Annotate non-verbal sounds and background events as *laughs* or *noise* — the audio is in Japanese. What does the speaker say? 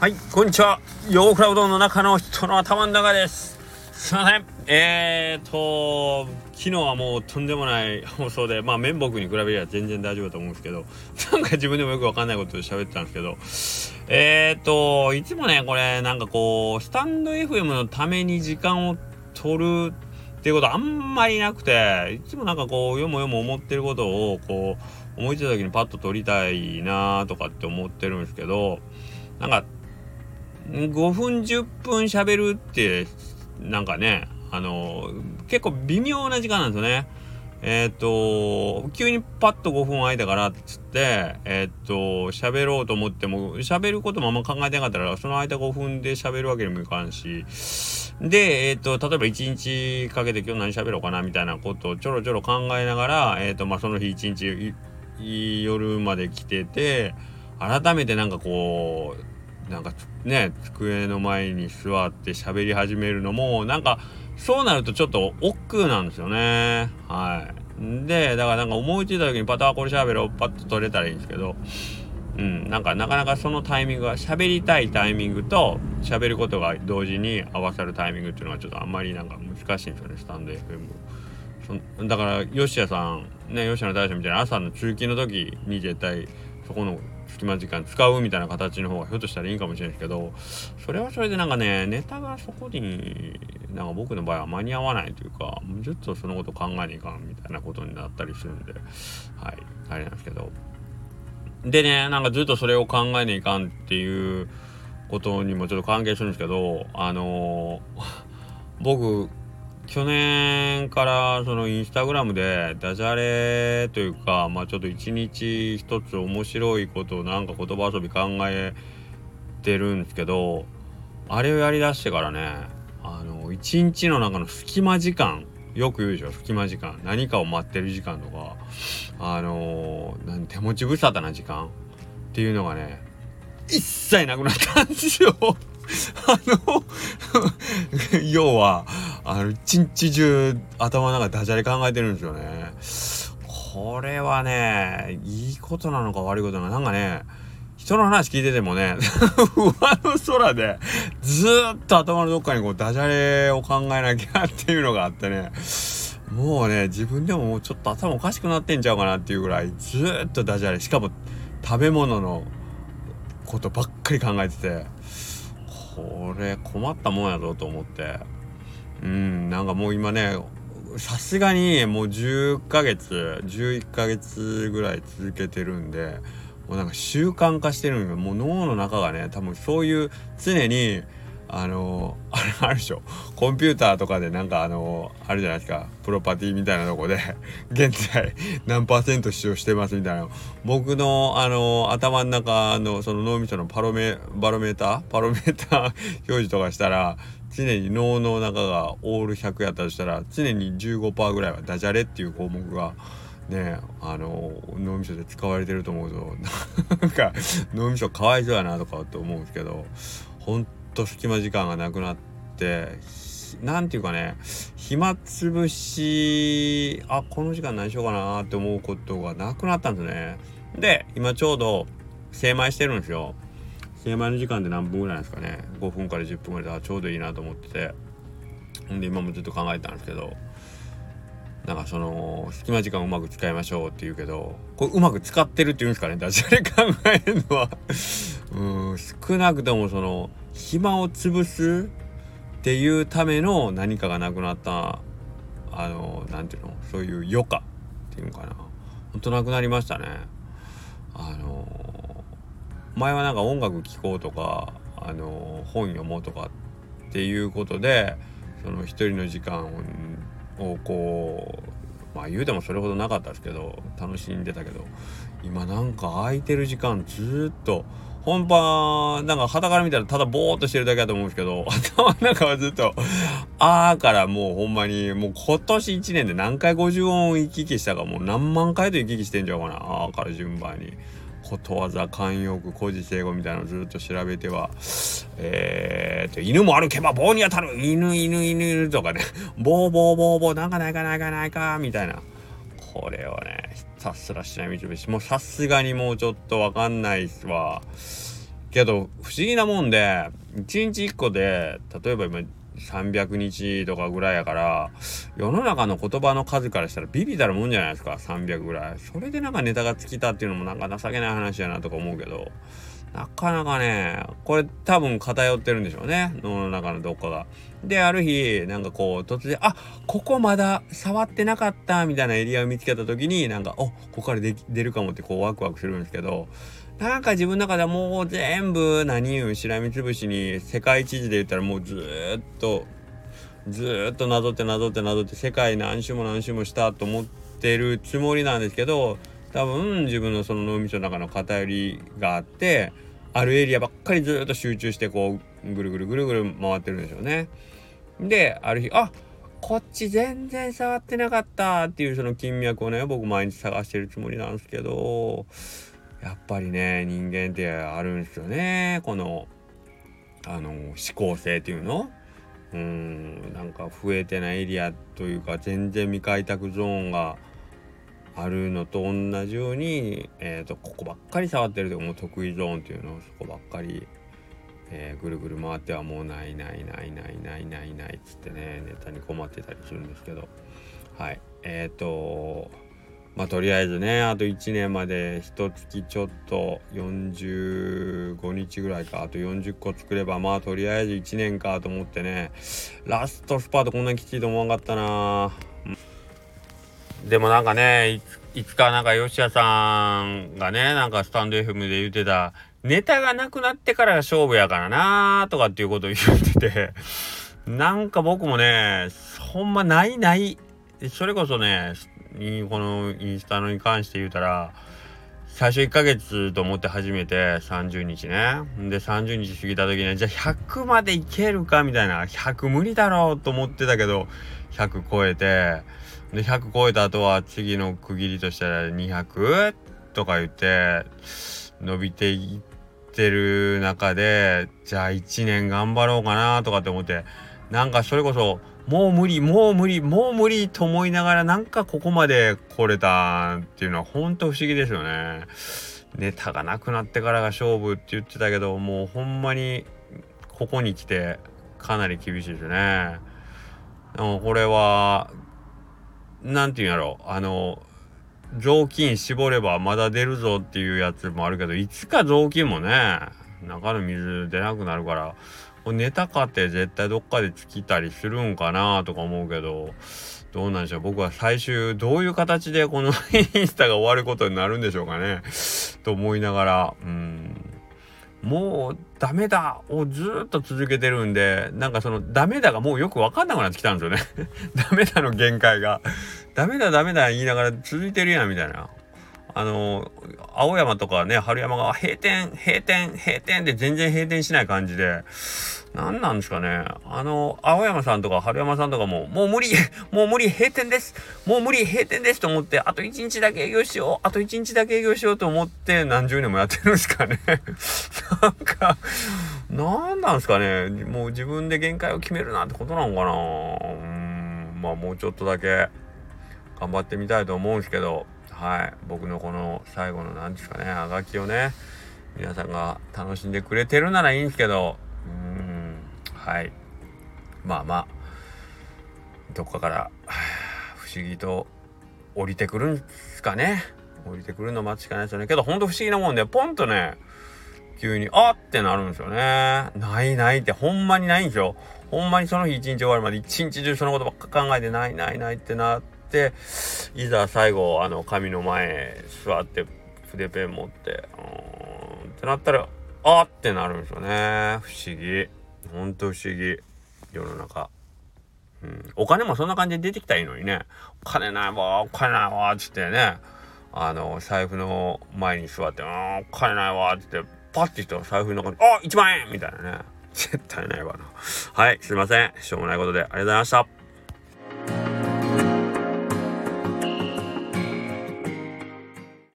はい、こんにちは。ヨークラウドの中の人の頭の中です。すいません。えーと、昨日はもうとんでもない放送で、まあ、綿木に比べれば全然大丈夫だと思うんですけど、なんか自分でもよくわかんないことで喋ってたんですけど、えーと、いつもね、これ、なんかこう、スタンド FM のために時間を取るっていうことあんまりなくて、いつもなんかこう、よもよも思ってることを、こう、思いついた時にパッと撮りたいなとかって思ってるんですけど、なんか、5分10分喋るってなんかねあの結構微妙な時間なんですよね。えっ、と急にパッと5分空いたからっつってえっ、と喋ろうと思っても喋ることもあんま考えてなかったらその間5分で喋るわけにもいかんしでえっ、と例えば1日かけて今日何喋ろうかなみたいなことをちょろちょろ考えながらえっ、とまあその日1日夜まで来てて改めてなんかこうなんかね机の前に座って喋り始めるのもなんかそうなるとちょっと億劫なんですよね。はい。でだからなんか思いついた時にパターこれ喋ろうパッと取れたらいいんですけどうんなんかなかなかそのタイミングが喋りたいタイミングと喋ることが同時に合わさるタイミングっていうのはちょっとあんまりなんか難しいんですよねスタンド FM そだから吉谷さんね吉野大将みたいな朝の通勤の時に絶対そこの隙間時間使うみたいな形の方がひょっとしたらいいかもしれないですけどそれはそれでなんかねネタがそこになんか僕の場合は間に合わないというかもうちょっとそのこと考えにいかんみたいなことになったりするんではいあれなんですけど。でねなんかずっとそれを考えにいかんっていうことにもちょっと関係するんですけどあのー、僕去年からそのインスタグラムでダジャレというかまあちょっと一日一つ面白いことをなんか言葉遊び考えてるんですけどあれをやりだしてからねあの一日の中の隙間時間よく言うでしょ隙間時間。何かを待ってる時間とかあのー、手持ち無沙汰な時間っていうのがね一切なくなったんですよ。*laughs* あの要はあの一日中頭の中ダジャレ考えてるんですよね。これはねいいことなのか悪いことなのかなんかね人の話聞いててもね *laughs* 上の空でずっと頭のどっかにこうダジャレを考えなきゃっていうのがあってね。もうね自分でもちょっと頭おかしくなってんちゃうかなっていうぐらいずっとダジャレ。しかも食べ物のことばっかり考えててこれ困ったもんやぞと思って。うんなんかもう今ねさすがにもう10ヶ月11ヶ月ぐらい続けてるんでもうなんか習慣化してるんよ。もう脳の中がね多分そういう常にあのあれあるでしょ。コンピューターとかでなんかあのあるじゃないですか。プロパティみたいなとこで *laughs* 現在何パーセント使用してますみたいな。僕のあの頭の中のその脳みそのパロメバロメーター？パロメーター *laughs* 表示とかしたら常に脳の中がオール100やったとしたら常に15%ぐらいはダジャレっていう項目がねあの脳みそで使われてると思うと *laughs* なんか脳みそかわいそうやなとかって思うんですけど本と隙間時間がなくなって何て言うかね暇つぶしあこの時間何しようかなって思うことがなくなったんですね。で今ちょうど精米してるんですよ。精米の時間で何分ぐらいですかね。5分から10分ぐらいでちょうどいいなと思ってて。んで今もずっと考えたんですけど。なんかその隙間時間うまく使いましょうって言うけどこれうまく使ってるって言うんですかね。ダジャレ考えるのは。*laughs* うん少なくともその暇を潰すっていうための何かがなくなったあのなんていうの？そういう余暇っていうのかな。ほんとなくなりましたね。あの前はなんか音楽聴こうとかあの本読もうとかっていうことでその一人の時間をこうまあ言うてもそれほどなかったですけど楽しんでたけど今なんか空いてる時間ずっと本番なんか肌から見たらただボーっとしてるだけだと思うんですけど *laughs* 頭の中はずっと「あー」からもうほんまにもう今年1年で何回50音行き来したかもう何万回と行き来してんちゃうかな「あー」から順番に。ことわざ慣用句古事成語みたいなのずっと調べては。えー、と犬も歩けば棒に当たる。犬犬犬犬とかね。ボーボーボーボーなんかないかないかないかみたいな。これをねさすらしない三菱もうさすがにもうちょっとわかんないっすわ。けど不思議なもんで1日1個で例えば今300日とかぐらいやから世の中の言葉の数からしたらビビたるもんじゃないですか。300ぐらい。それでなんかネタが尽きたっていうのもなんか情けない話やなとか思うけど。なかなかねこれ多分偏ってるんでしょうね脳の中のどっかが。である日なんかこう突然あここまだ触ってなかったみたいなエリアを見つけた時になんかおここから出るかもってこうワクワクするんですけどなんか自分の中ではもう全部何言うしらみつぶしに世界地図で言ったらもうずっとずっとなぞってなぞってなぞって世界何周も何周もしたと思ってるつもりなんですけど多分自分のその脳みその中の偏りがあってあるエリアばっかりずっと集中してこうぐるぐるぐるぐる回ってるんでしょうね。である日あこっち全然触ってなかったっていうその金脈をね僕毎日探してるつもりなんですけどやっぱりね人間ってあるんですよねこのあの思考性っていうのうんなんか増えてないエリアというか全然未開拓ゾーンがあるのと同じように、えーと、ここばっかり触ってるともう得意ゾーンっていうのをそこばっかり、えー、ぐるぐる回ってはもうないないないないないないないっつってねネタに困ってたりするんですけど。はい。えっ、ー、とまあとりあえずねあと1年まで一月ちょっと45日ぐらいかあと40個作ればまあとりあえず1年かと思ってねラストスパートこんなにきついと思わなかったな。でもなんかねいつかなんか吉谷さんがねなんかスタンド FM で言ってたネタがなくなってから勝負やからなとかっていうことを言っててなんか僕もねほんまないない。それこそねこのインスタのに関して言うたら最初1ヶ月と思って始めて30日ね。で30日過ぎた時ねじゃあ100までいけるかみたいな。100無理だろうと思ってたけど100超えて。で100超えた後は次の区切りとしては200とか言って伸びていってる中でじゃあ1年頑張ろうかなとかって思ってなんかそれこそもう無理もう無理もう無理と思いながらなんかここまで来れたっていうのはほんと不思議ですよね。ネタがなくなってからが勝負って言ってたけどもうほんまにここに来てかなり厳しいですね。でもこれは何て言うんやろあの雑巾絞ればまだ出るぞっていうやつもあるけどいつか雑巾もね中の水出なくなるからネタかって絶対どっかで尽きたりするんかなとか思うけどどうなんでしょう。僕は最終どういう形でこの *laughs* インスタが終わることになるんでしょうかね。と思いながらうん。もうダメだをずっと続けてるんでなんかそのダメだがもうよく分かんなくなってきたんですよね。*laughs* ダメだの限界が。ダメだダメだ言いながら続いてるやんみたいな。あの青山とかね春山が閉店閉店閉店で全然閉店しない感じで何なんですかね。あの青山さんとか春山さんとかももう無理 *laughs* もう無理閉店です。もう無理閉店ですと思ってあと1日だけ営業しようあと1日だけ営業しようと思って何十年もやってるんですかね。*laughs* なんか何なんですかね。もう自分で限界を決めるなってことなのかな。うんまあもうちょっとだけ頑張ってみたいと思うんですけど。はい。僕のこの最後の何ですかねあがきをね皆さんが楽しんでくれてるならいいんですけどうん。はい。まあまあどっかから不思議と降りてくるんすかね。降りてくるの待ちかないですよね。けどほんと不思議なもんでポンとね急にあってなるんですよね。ないないってほんまにないんですよ。ほんまにその日一日終わるまで一日中そのことばっか考えてないないないってなっていざ最後あの紙の前座って筆ペン持ってうんってなったらあってなるんですよね。不思議。ほんと不思議。世の中。うん、お金もそんな感じで出てきたらいいのにね。お金ないわお金ないわつってね。あの財布の前に座って「あお金ないわ」つってパッて人が財布の中に「あ1万円!」みたいなね。絶対ないわな。はいすいません。しょうもないことでありがとうございました。